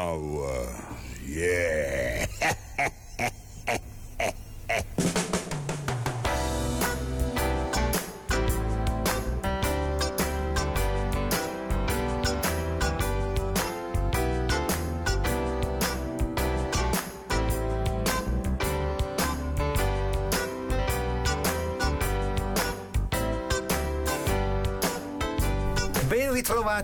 now.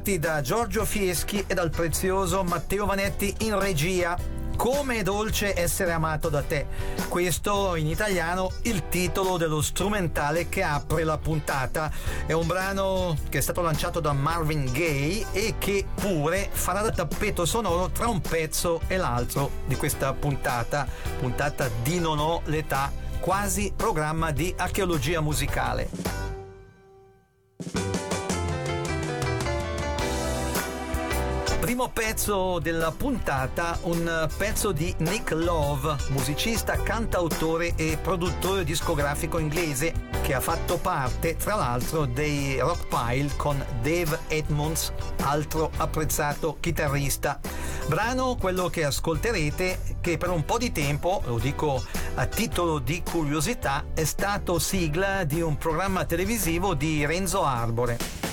prodotti da Giorgio Fieschi e dal prezioso Matteo Vanetti in regia. Come è dolce essere amato da te. Questo in italiano il titolo dello strumentale che apre la puntata. È un brano che è stato lanciato da Marvin Gaye e che pure farà da tappeto sonoro tra un pezzo e l'altro di questa puntata, puntata di Non ho l'età, quasi programma di archeologia musicale. primo pezzo della puntata, un pezzo di Nick Love, musicista, cantautore e produttore discografico inglese che ha fatto parte tra l'altro dei Rockpile con Dave Edmonds, altro apprezzato chitarrista. Brano quello che ascolterete che per un po' di tempo, lo dico a titolo di curiosità, è stato sigla di un programma televisivo di Renzo Arbore.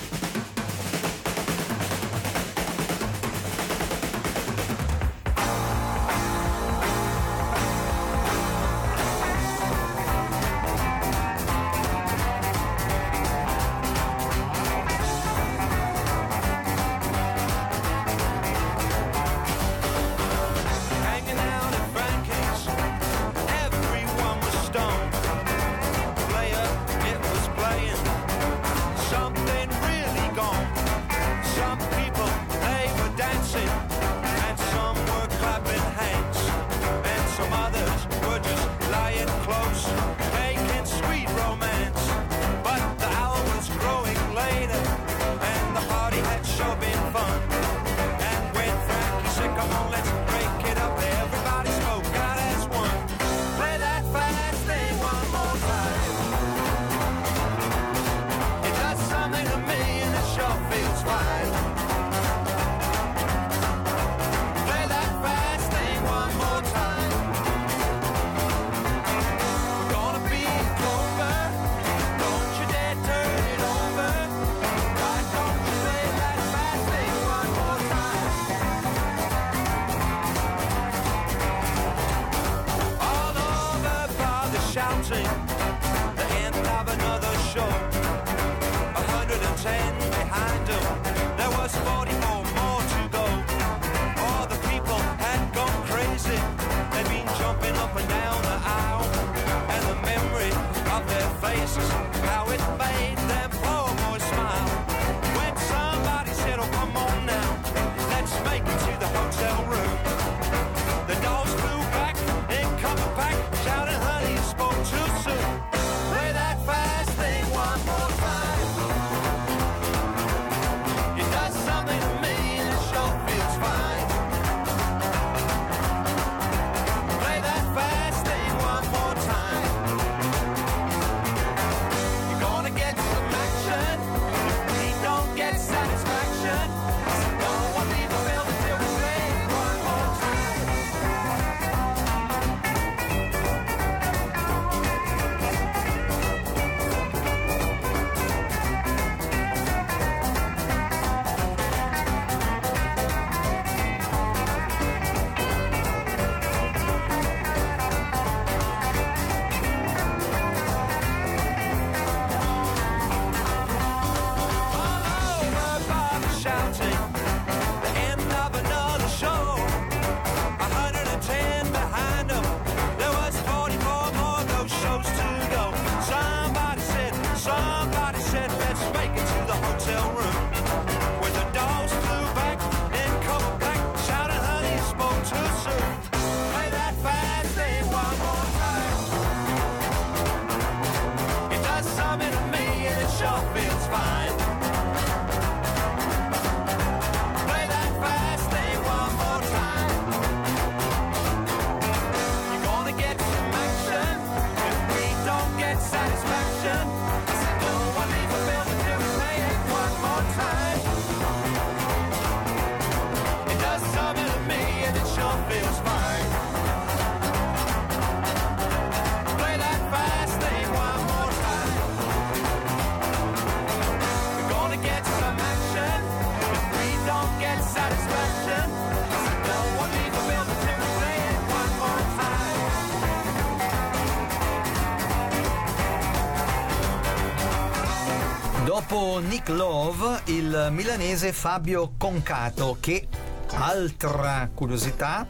Nick Love, il milanese Fabio Concato, che, altra curiosità,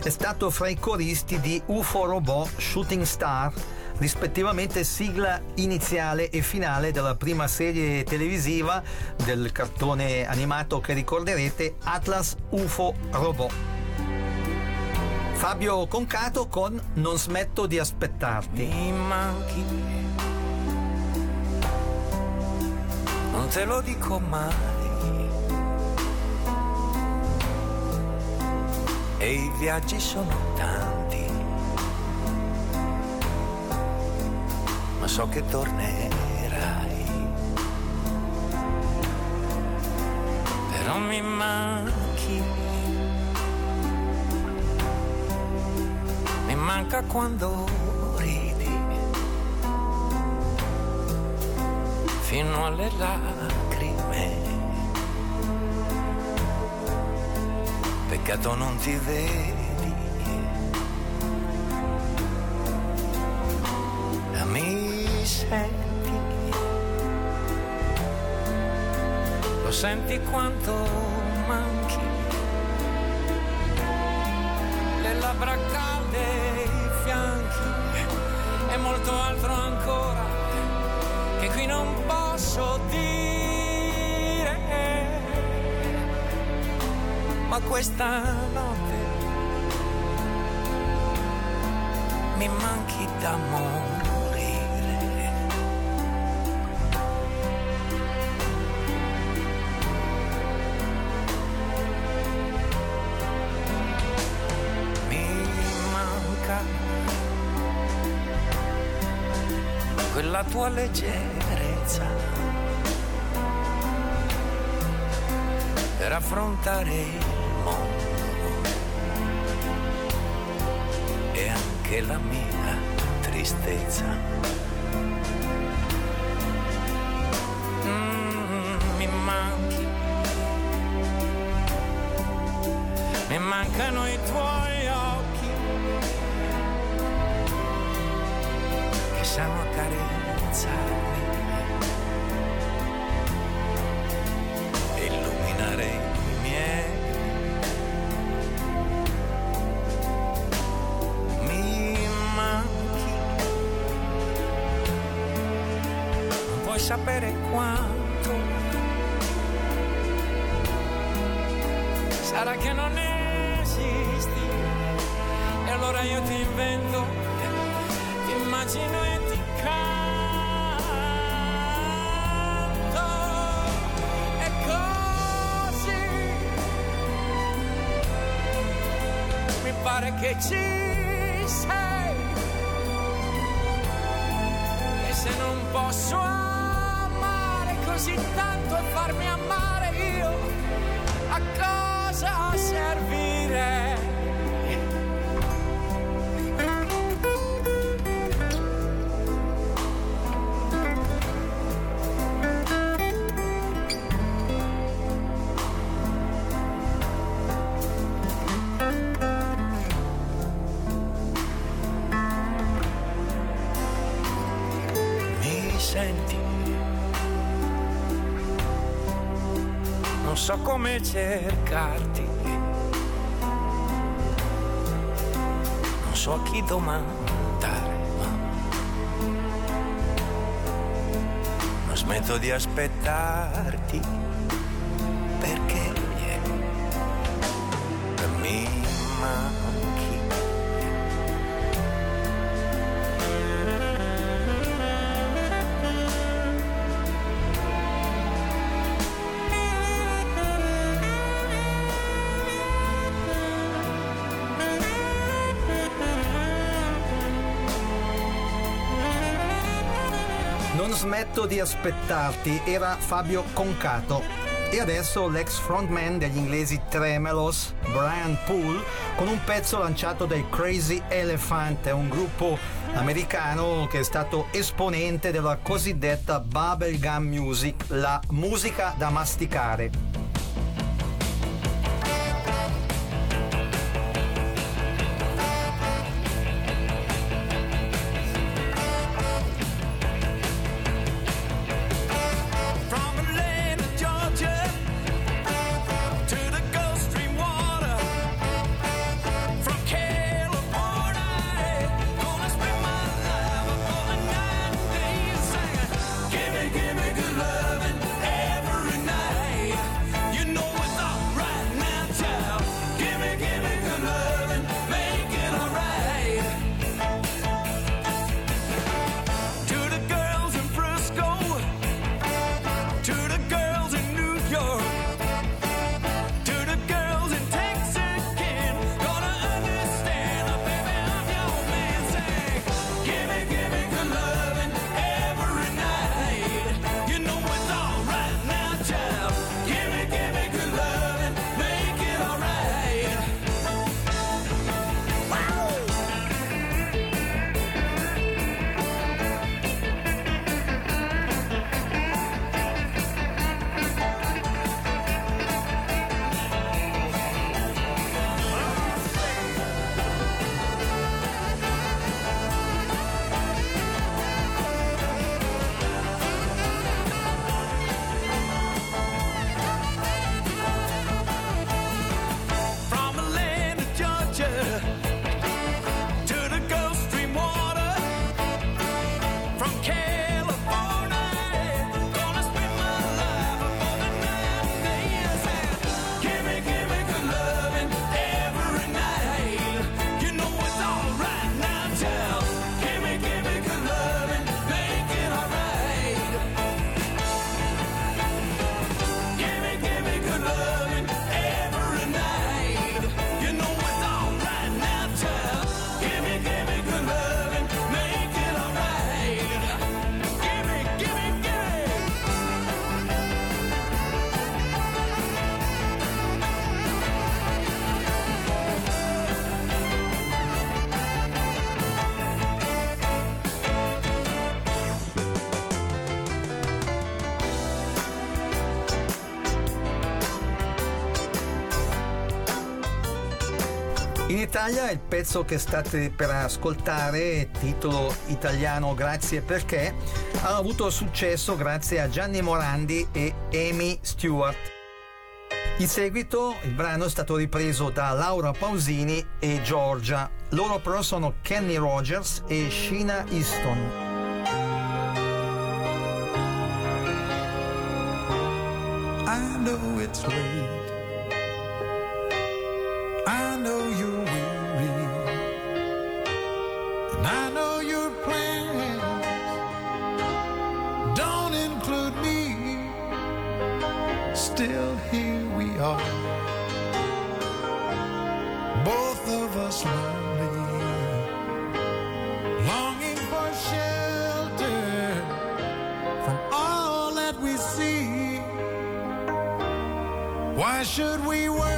è stato fra i coristi di UFO Robot Shooting Star, rispettivamente sigla iniziale e finale della prima serie televisiva del cartone animato che ricorderete Atlas UFO Robot. Fabio Concato con Non smetto di aspettarti. Mi manchi non te lo dico mai. E i viaggi sono tanti, ma so che tornerai. Però mi manchi. Mi manca quando fino alle lacrime. Peccato non ti vedi. Mi senti? Lo senti quanto manchi? Le labbra calde, i fianchi e molto altro ancora qui non posso dire. Ma questa notte mi manchi da morire. Mi manca quella tua leggerezza per affrontare il mondo. E anche la mia tristezza. Mm, mi manchi, mi mancano i tuoi occhi. Che sanno accarezzarmi sapere quanto. Sarà che non esisti. E allora io ti invento, ti immagino e ti canto. E così. Mi pare che ci sei. E se non posso così tanto e farmi amare io. A cosa so come cercarti, non so a chi domandare, ma non smetto di aspettarti perché mi manchi. Non smetto di aspettarti era Fabio Concato. E adesso l'ex frontman degli inglesi Tremelos, Brian Poole, con un pezzo lanciato dai Crazy Elephant, un gruppo americano che è stato esponente della cosiddetta bubblegum music, la musica da masticare. Italia il pezzo che state per ascoltare, titolo italiano Grazie perché, ha avuto successo grazie a Gianni Morandi e Amy Stewart. In seguito il brano è stato ripreso da Laura Pausini e Giorgia. Loro però sono Kenny Rogers e Sheena Easton. I know it's late. I know you're Still, here we are. Both of us lonely. Longing for shelter from all that we see. Why should we worry?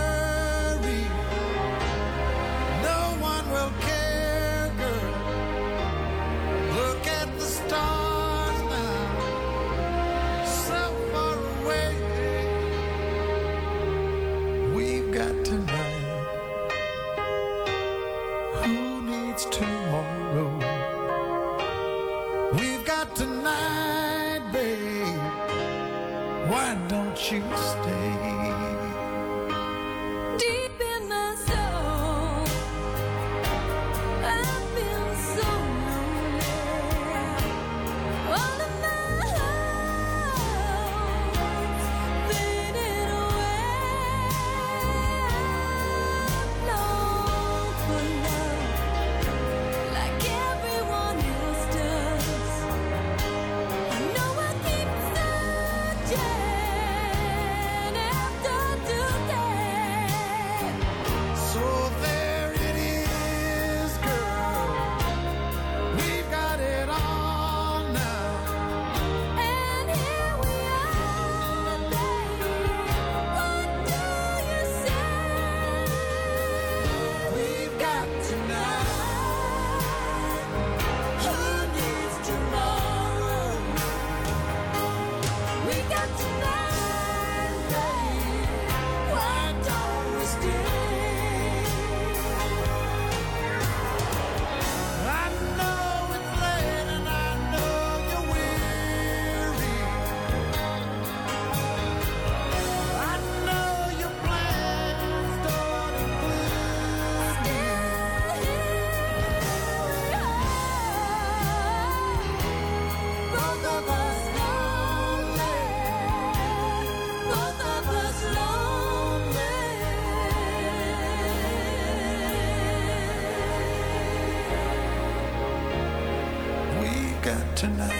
Tonight.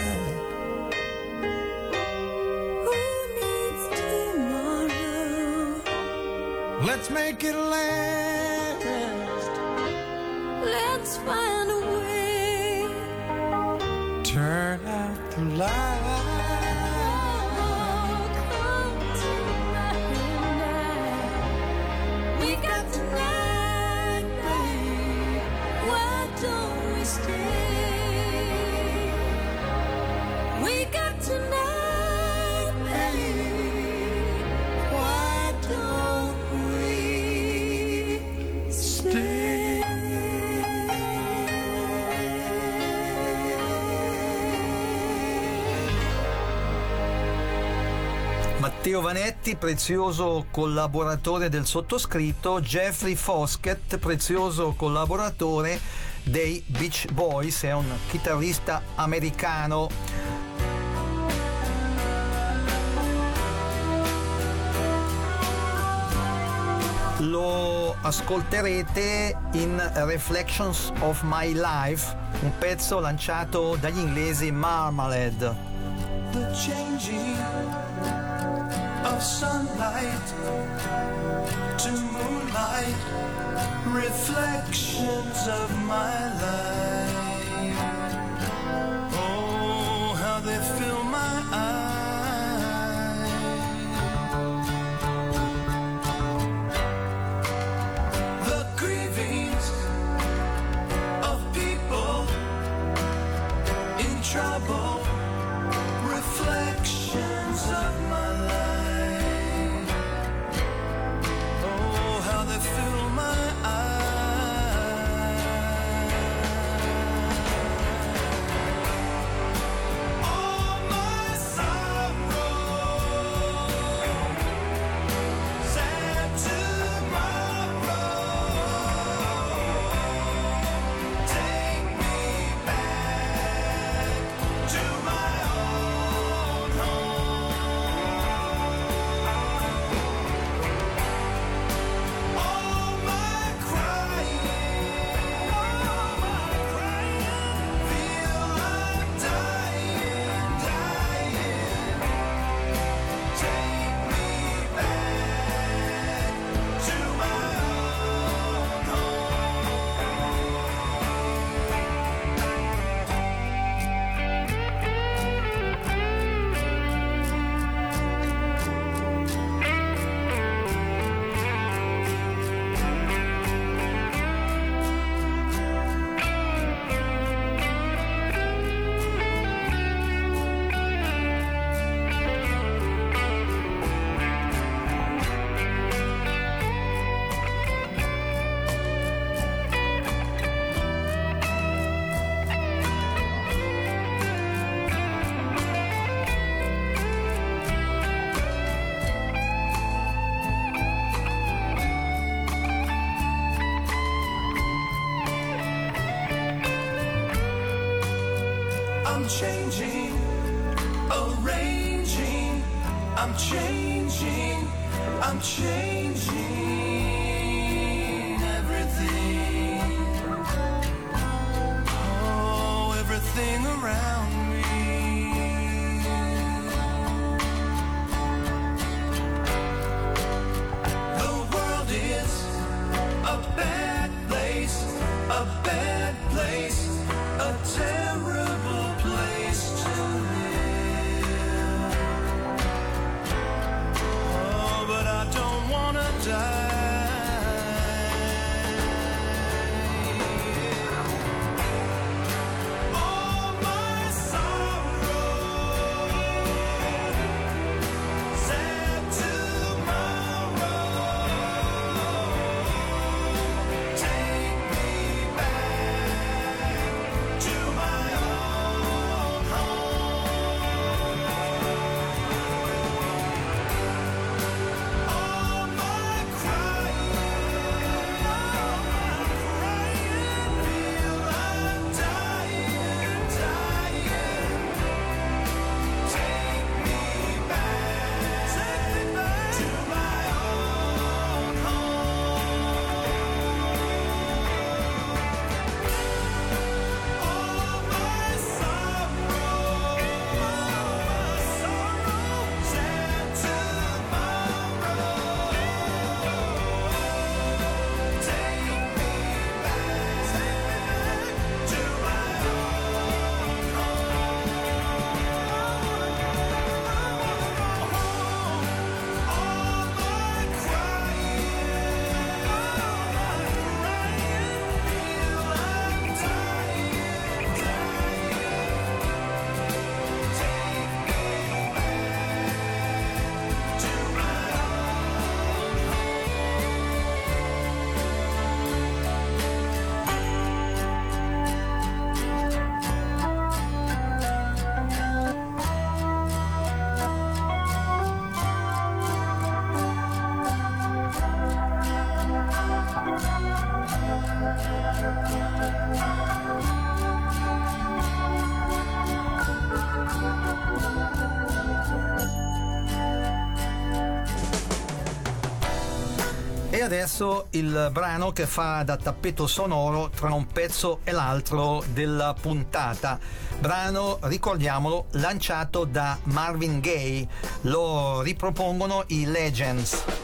Who needs tomorrow? Let's make it last. Matteo Vanetti, prezioso collaboratore del sottoscritto, Jeffrey Foskett, prezioso collaboratore dei Beach Boys, è un chitarrista americano. Lo ascolterete in Reflections of My Life, un pezzo lanciato dagli inglesi Marmalade. Sunlight to moonlight, reflections of my life. Oh, how they fill my eyes. changing, arranging. I'm changing, I'm changing. adesso il brano che fa da tappeto sonoro tra un pezzo e l'altro della puntata. Brano, ricordiamolo, lanciato da Marvin Gaye. Lo ripropongono i Legends.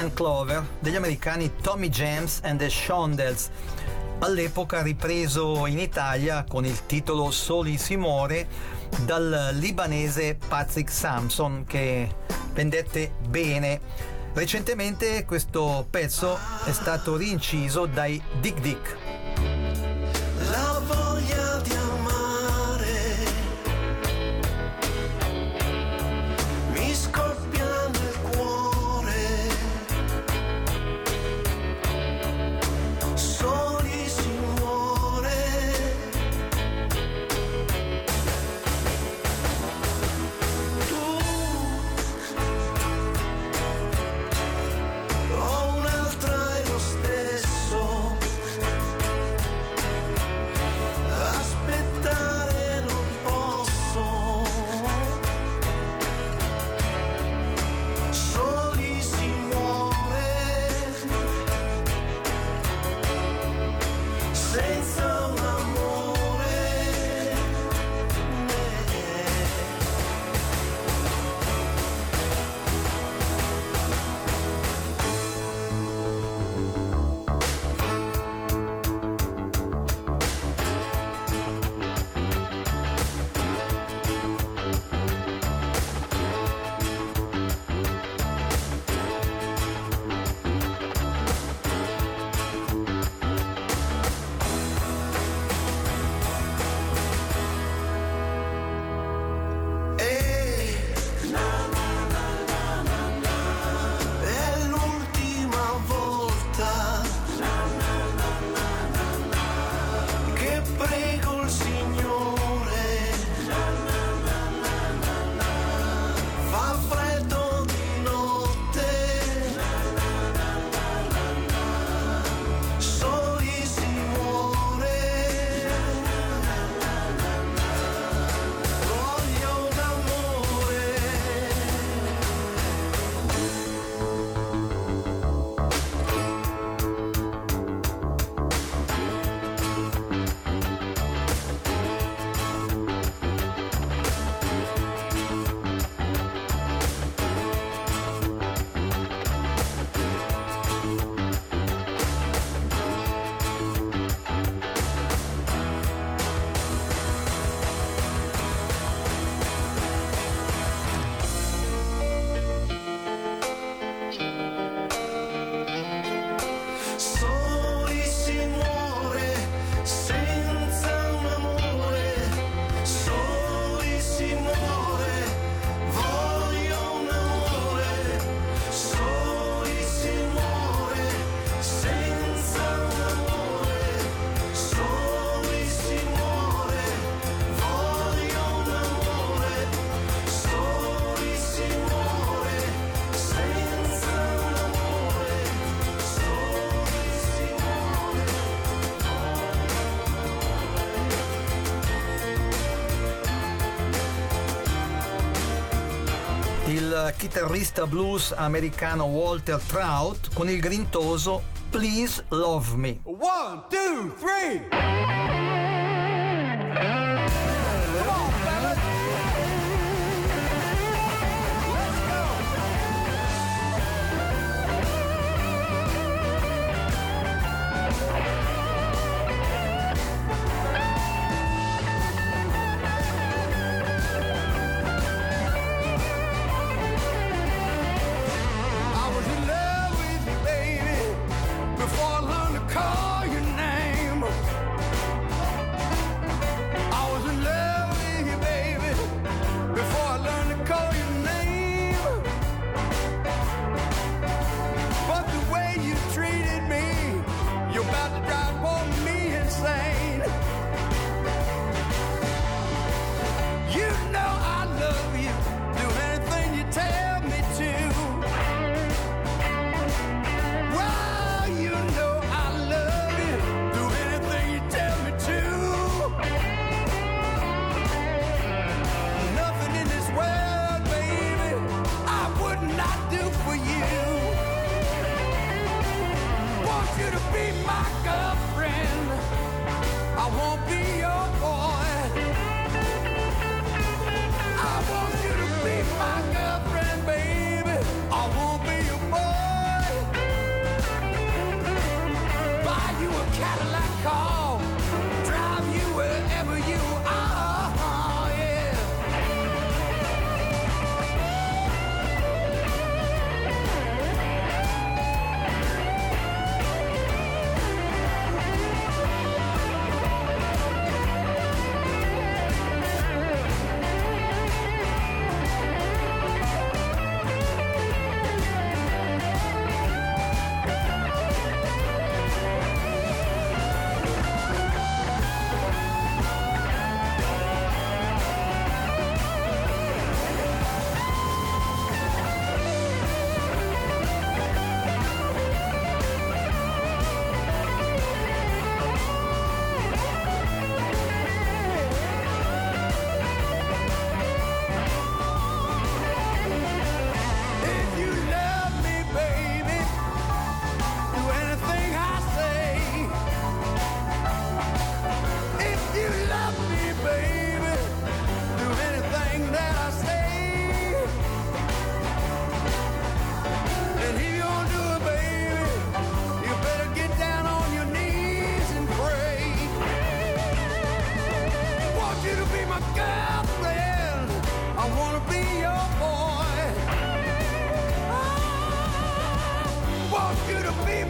and Clover degli americani Tommy James and the Shondells, all'epoca ripreso in Italia con il titolo Soli si muore dal libanese Patrick Sampson che vendette bene. Recentemente questo pezzo è stato rinciso dai Dick Dick. chitarrista blues americano Walter Trout con il grintoso Please Love Me.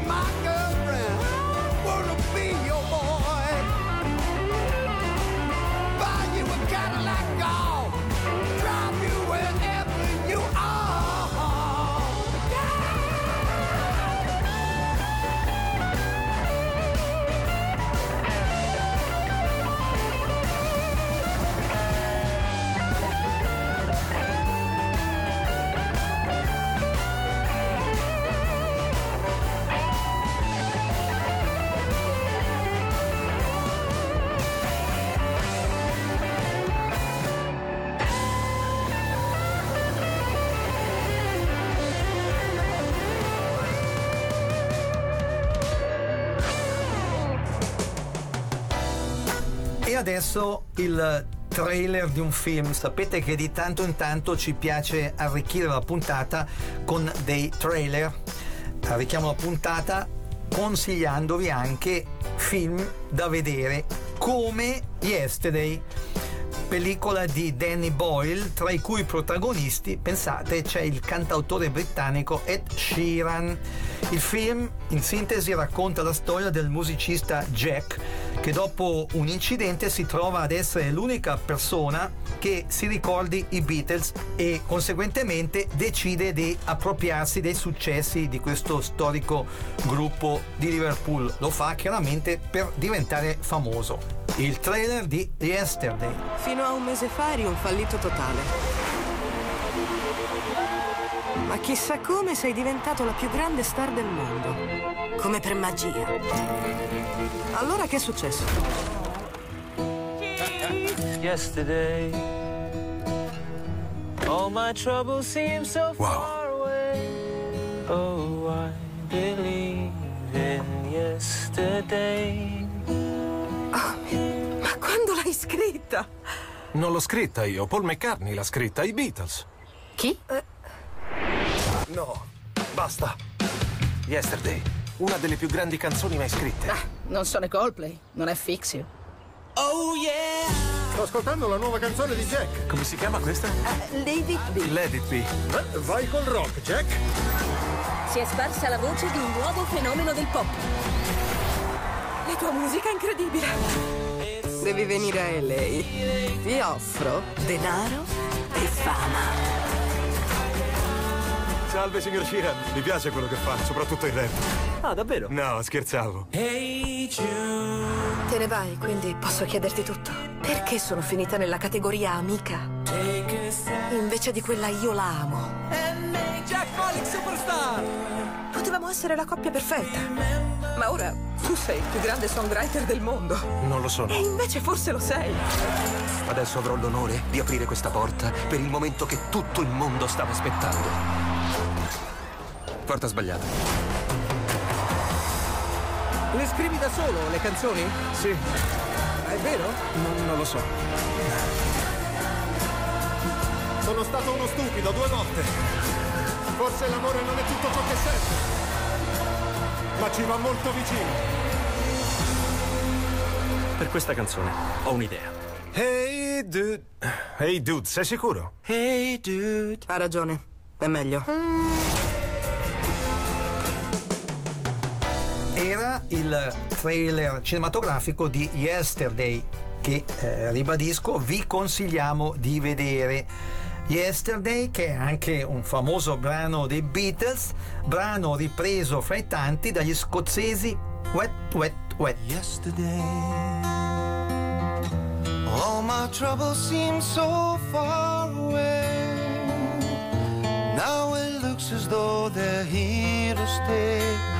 My girlfriend. Adesso il trailer di un film. Sapete che di tanto in tanto ci piace arricchire la puntata con dei trailer. Arricchiamo la puntata consigliandovi anche film da vedere come Yesterday pellicola di Danny Boyle, tra i cui protagonisti, pensate, c'è il cantautore britannico Ed Sheeran. Il film, in sintesi, racconta la storia del musicista Jack, che dopo un incidente si trova ad essere l'unica persona che si ricordi i Beatles e conseguentemente decide di appropriarsi dei successi di questo storico gruppo di Liverpool. Lo fa chiaramente per diventare famoso. Il trailer di Yesterday. Fino a un mese fa eri un fallito totale. Ma chissà come sei diventato la più grande star del mondo. Come per magia. Allora che è successo? yesterday. All my troubles seem so far away. Oh, I believe in yesterday. Ma quando l'hai scritta? Non l'ho scritta io, Paul McCartney l'ha scritta, i Beatles. Chi? No, basta. Yesterday, una delle più grandi canzoni mai scritte. Non sono i Coldplay, non è Fix You. Sto ascoltando la nuova canzone di Jack. Come si chiama questa? Lady B. Be. Eh, Vai col rock, Jack. Si è sparsa la voce di un nuovo fenomeno del pop. La tua musica è incredibile. Devi venire a LA. Ti offro denaro e fama. Salve, signor Sheeran. Mi piace quello che fa, soprattutto il rap. Ah, davvero? No, scherzavo. Te ne vai, quindi posso chiederti tutto. Perché sono finita nella categoria amica? Invece di quella io la amo. Jack Pollock Superstar. Potevamo essere la coppia perfetta. Ma ora tu sei il più grande songwriter del mondo. Non lo sono. E invece forse lo sei. Adesso avrò l'onore di aprire questa porta per il momento che tutto il mondo stava aspettando. Porta sbagliata. Le scrivi da solo, le canzoni? Sì, È vero? non, non lo so. Sono stato uno stupido due volte. Forse l'amore non è tutto ciò che serve. Ma ci va molto vicino. Per questa canzone ho un'idea. Hey, dude. Hey, dude, sei sicuro? Hey, dude. Ha ragione. È meglio. Era il trailer cinematografico di Yesterday che, eh, ribadisco, vi consigliamo di vedere. Yesterday, che è anche un famoso brano dei Beatles, brano ripreso fra i tanti dagli scozzesi Wet Wet Wet. Yesterday, all my troubles seem so far away. Now it looks as though they're here to stay.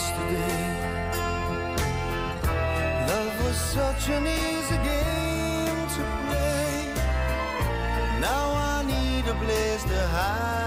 yesterday. Love was such an easy game to play. Now I need a place to hide.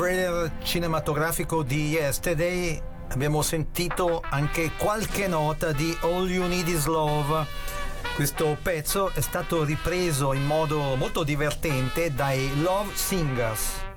trailer cinematografico di Yesterday abbiamo sentito anche qualche nota di All You Need Is Love. Questo pezzo è stato ripreso in modo molto divertente dai Love Singers.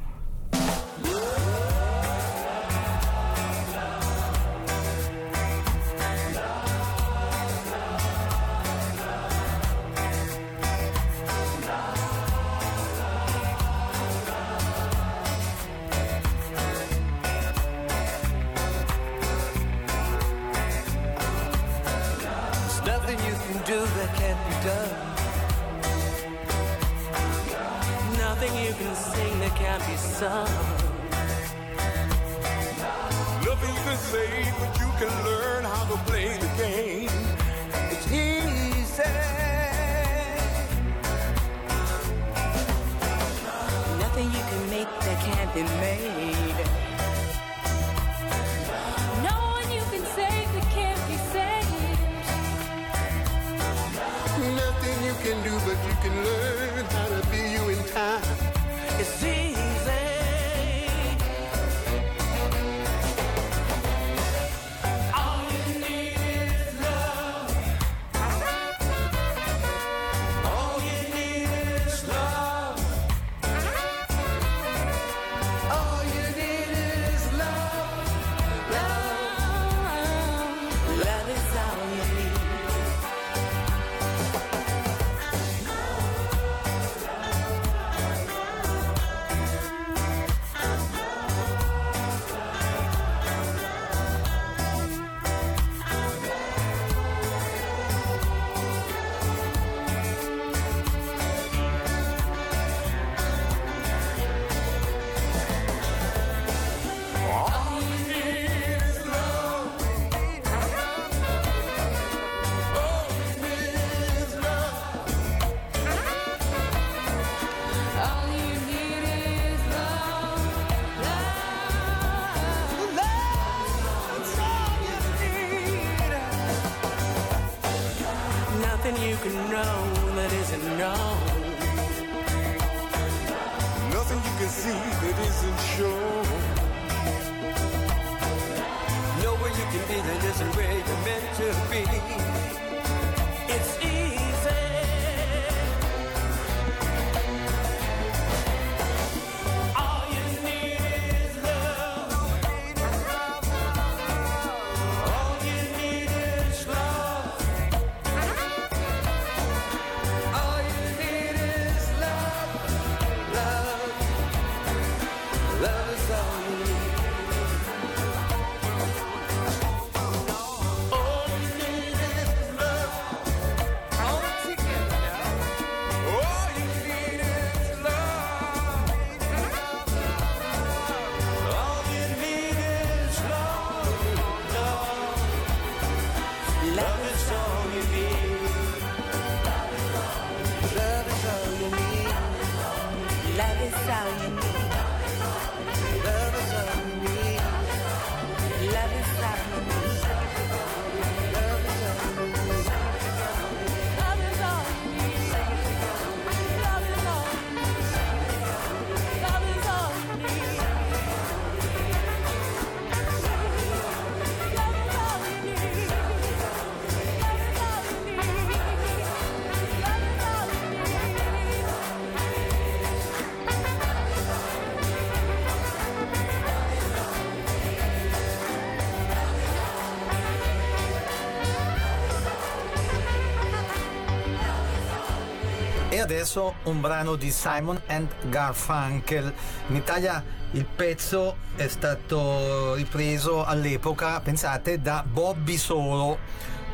Adesso un brano di Simon and Garfunkel. In Italia il pezzo è stato ripreso all'epoca, pensate, da Bobby Solo.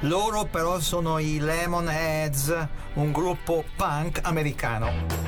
Loro però sono i Lemonheads, un gruppo punk americano.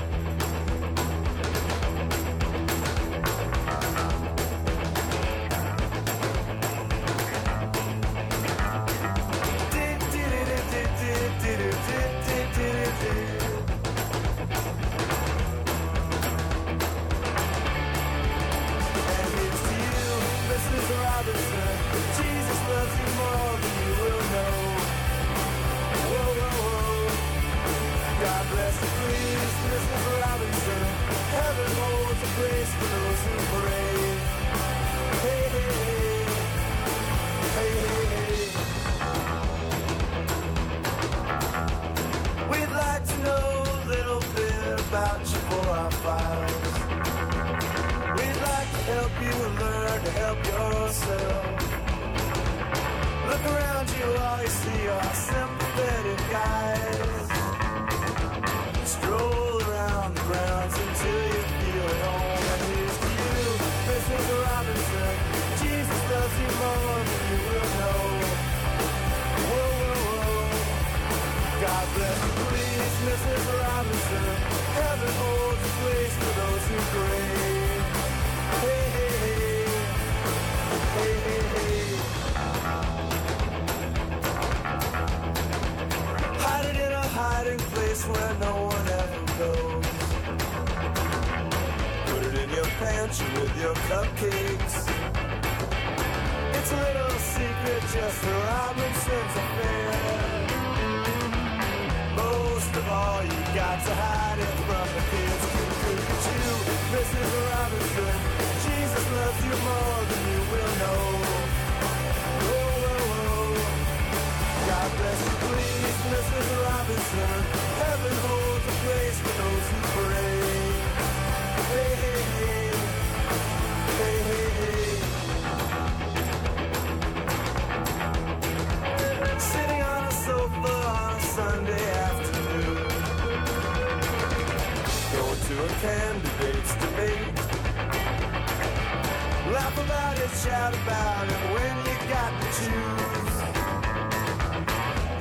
shout about it when you got to choose.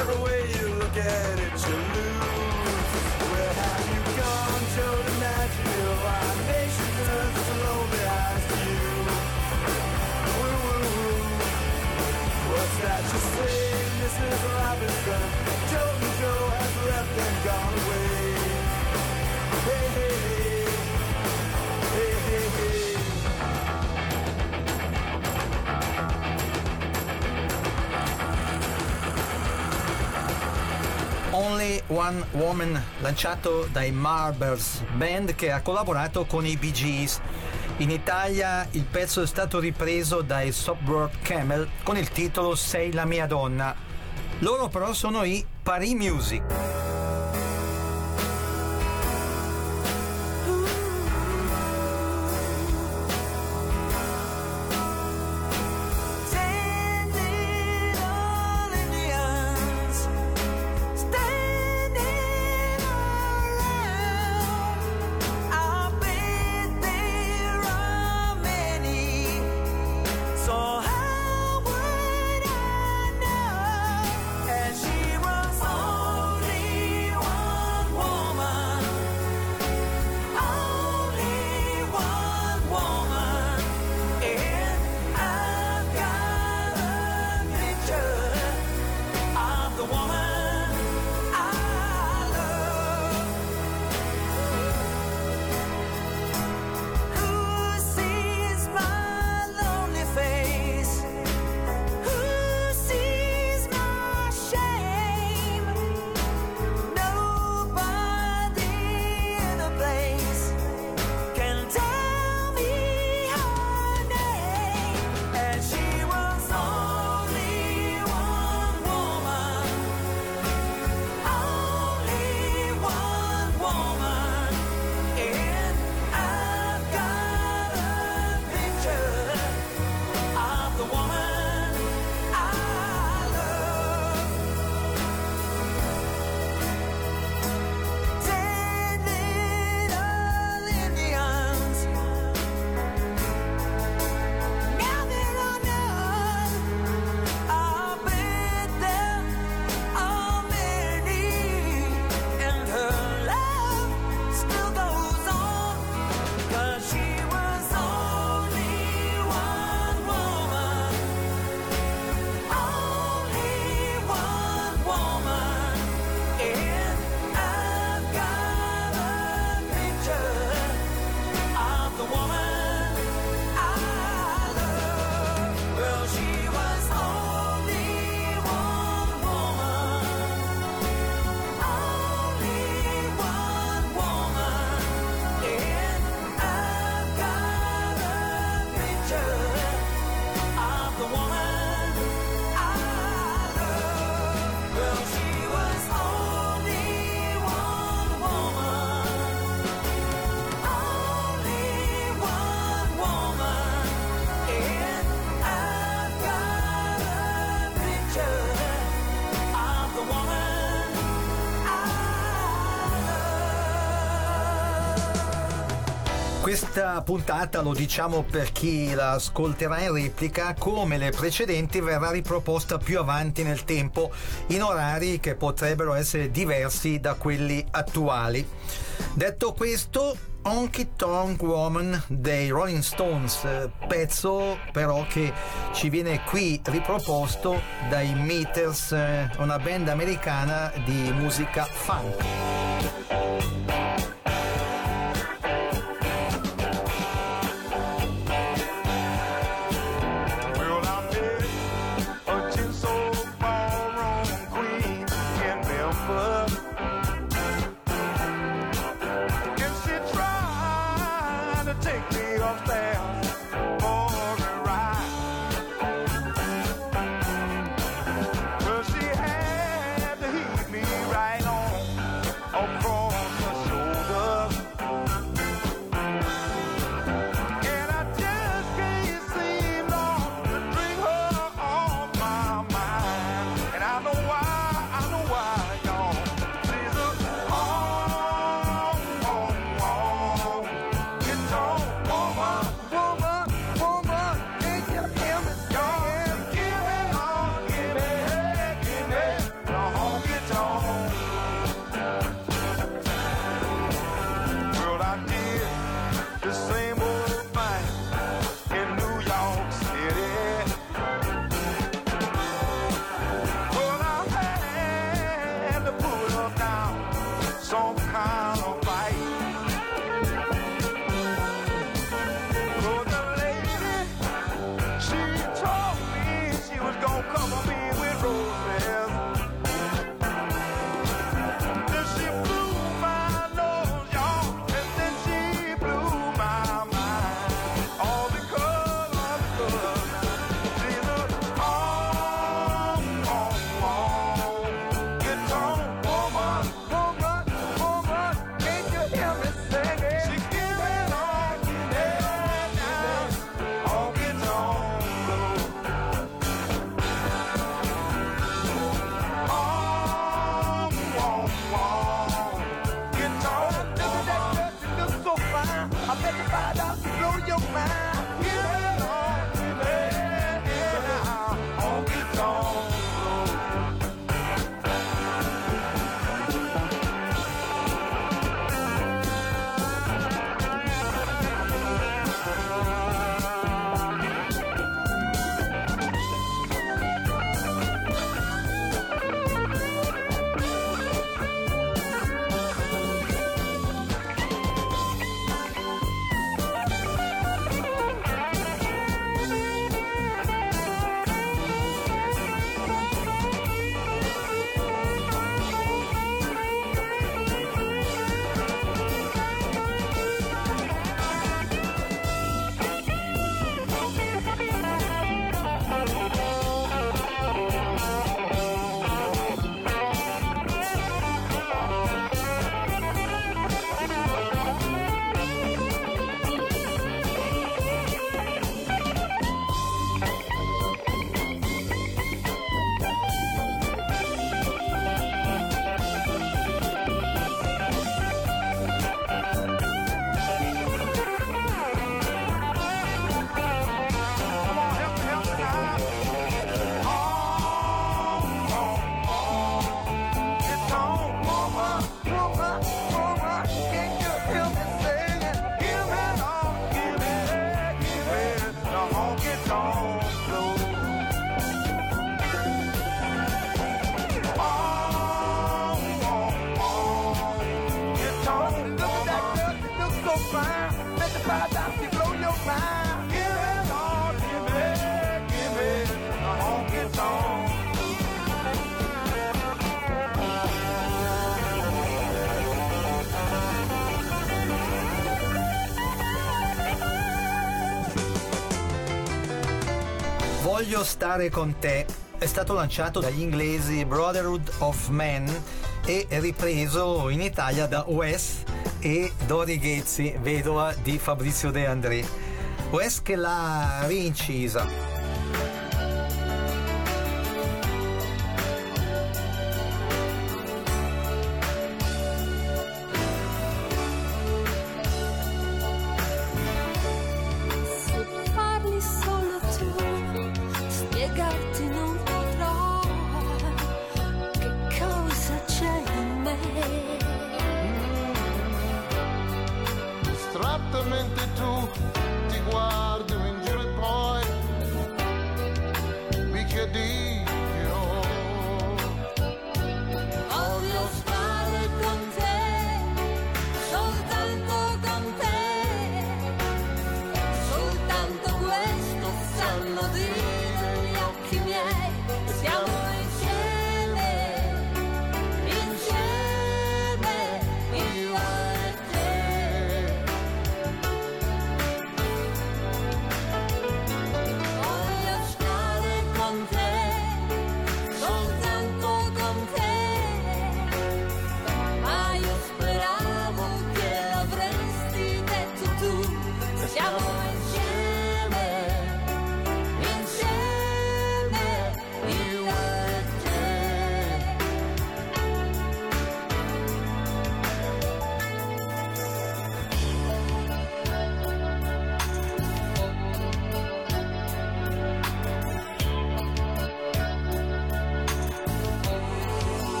Every way you look at it, you lose. Where have you gone, Joe DiMaggio? Our nation turns to low behind you. Woo -woo -woo. What's that you say, Mrs. Robinson? Joe and Joe have left and gone away. Only One Woman, lanciato dai Marbers, band che ha collaborato con i Bee Gees. In Italia il pezzo è stato ripreso dai Subword Camel con il titolo Sei la mia donna. Loro però sono i Paris Music. Questa puntata, lo diciamo per chi la ascolterà in replica, come le precedenti verrà riproposta più avanti nel tempo in orari che potrebbero essere diversi da quelli attuali. Detto questo, Honky Tonk Woman dei Rolling Stones, pezzo però che ci viene qui riproposto dai Meters, eh, una band americana di musica funk. stare con te è stato lanciato dagli inglesi Brotherhood of Men e ripreso in Italia da Wes e Dori Ghezzi, vedova di Fabrizio De André. Wes che l'ha rincisa.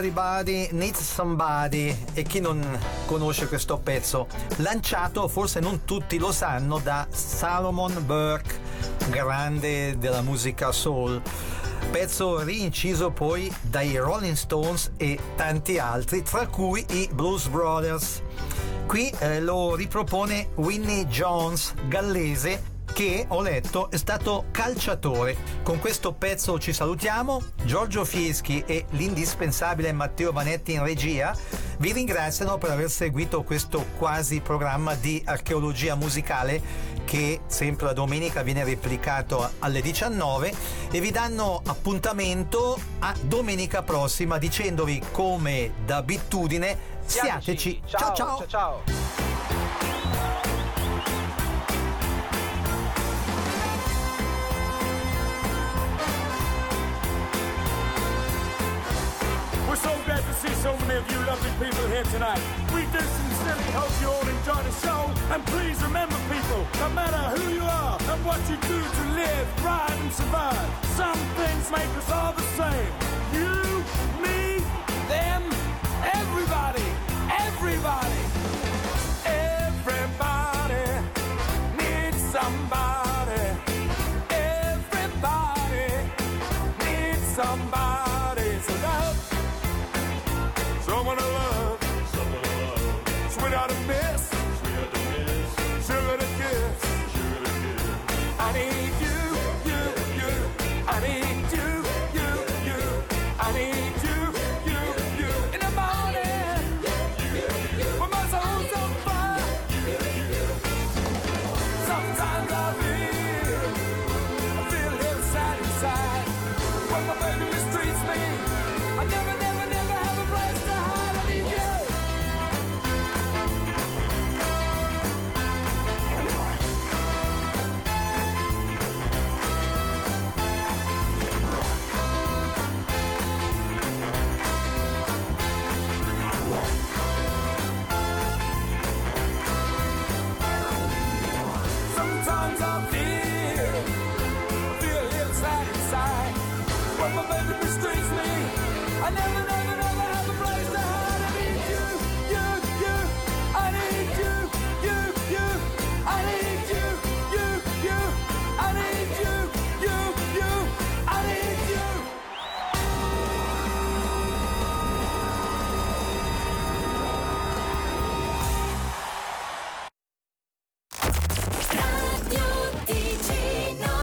Everybody Needs Somebody. E chi non conosce questo pezzo lanciato forse non tutti lo sanno da Salomon Burke grande della musica soul. Pezzo rinciso poi dai Rolling Stones e tanti altri tra cui i Blues Brothers. Qui eh, lo ripropone Winnie Jones gallese che ho letto è stato calciatore. Con questo pezzo ci salutiamo. Giorgio Fieschi e l'indispensabile Matteo Vanetti in regia vi ringraziano per aver seguito questo quasi programma di archeologia musicale che sempre la domenica viene replicato alle 19 e vi danno appuntamento a domenica prossima dicendovi come d'abitudine siateci. ciao. ciao. ciao. See so many of you lovely people here tonight. We do sincerely hope you all enjoy the show. And please remember, people, no matter who you are and what you do to live, thrive, and survive, some things make us all the same. You, me, them, everybody, everybody. Everybody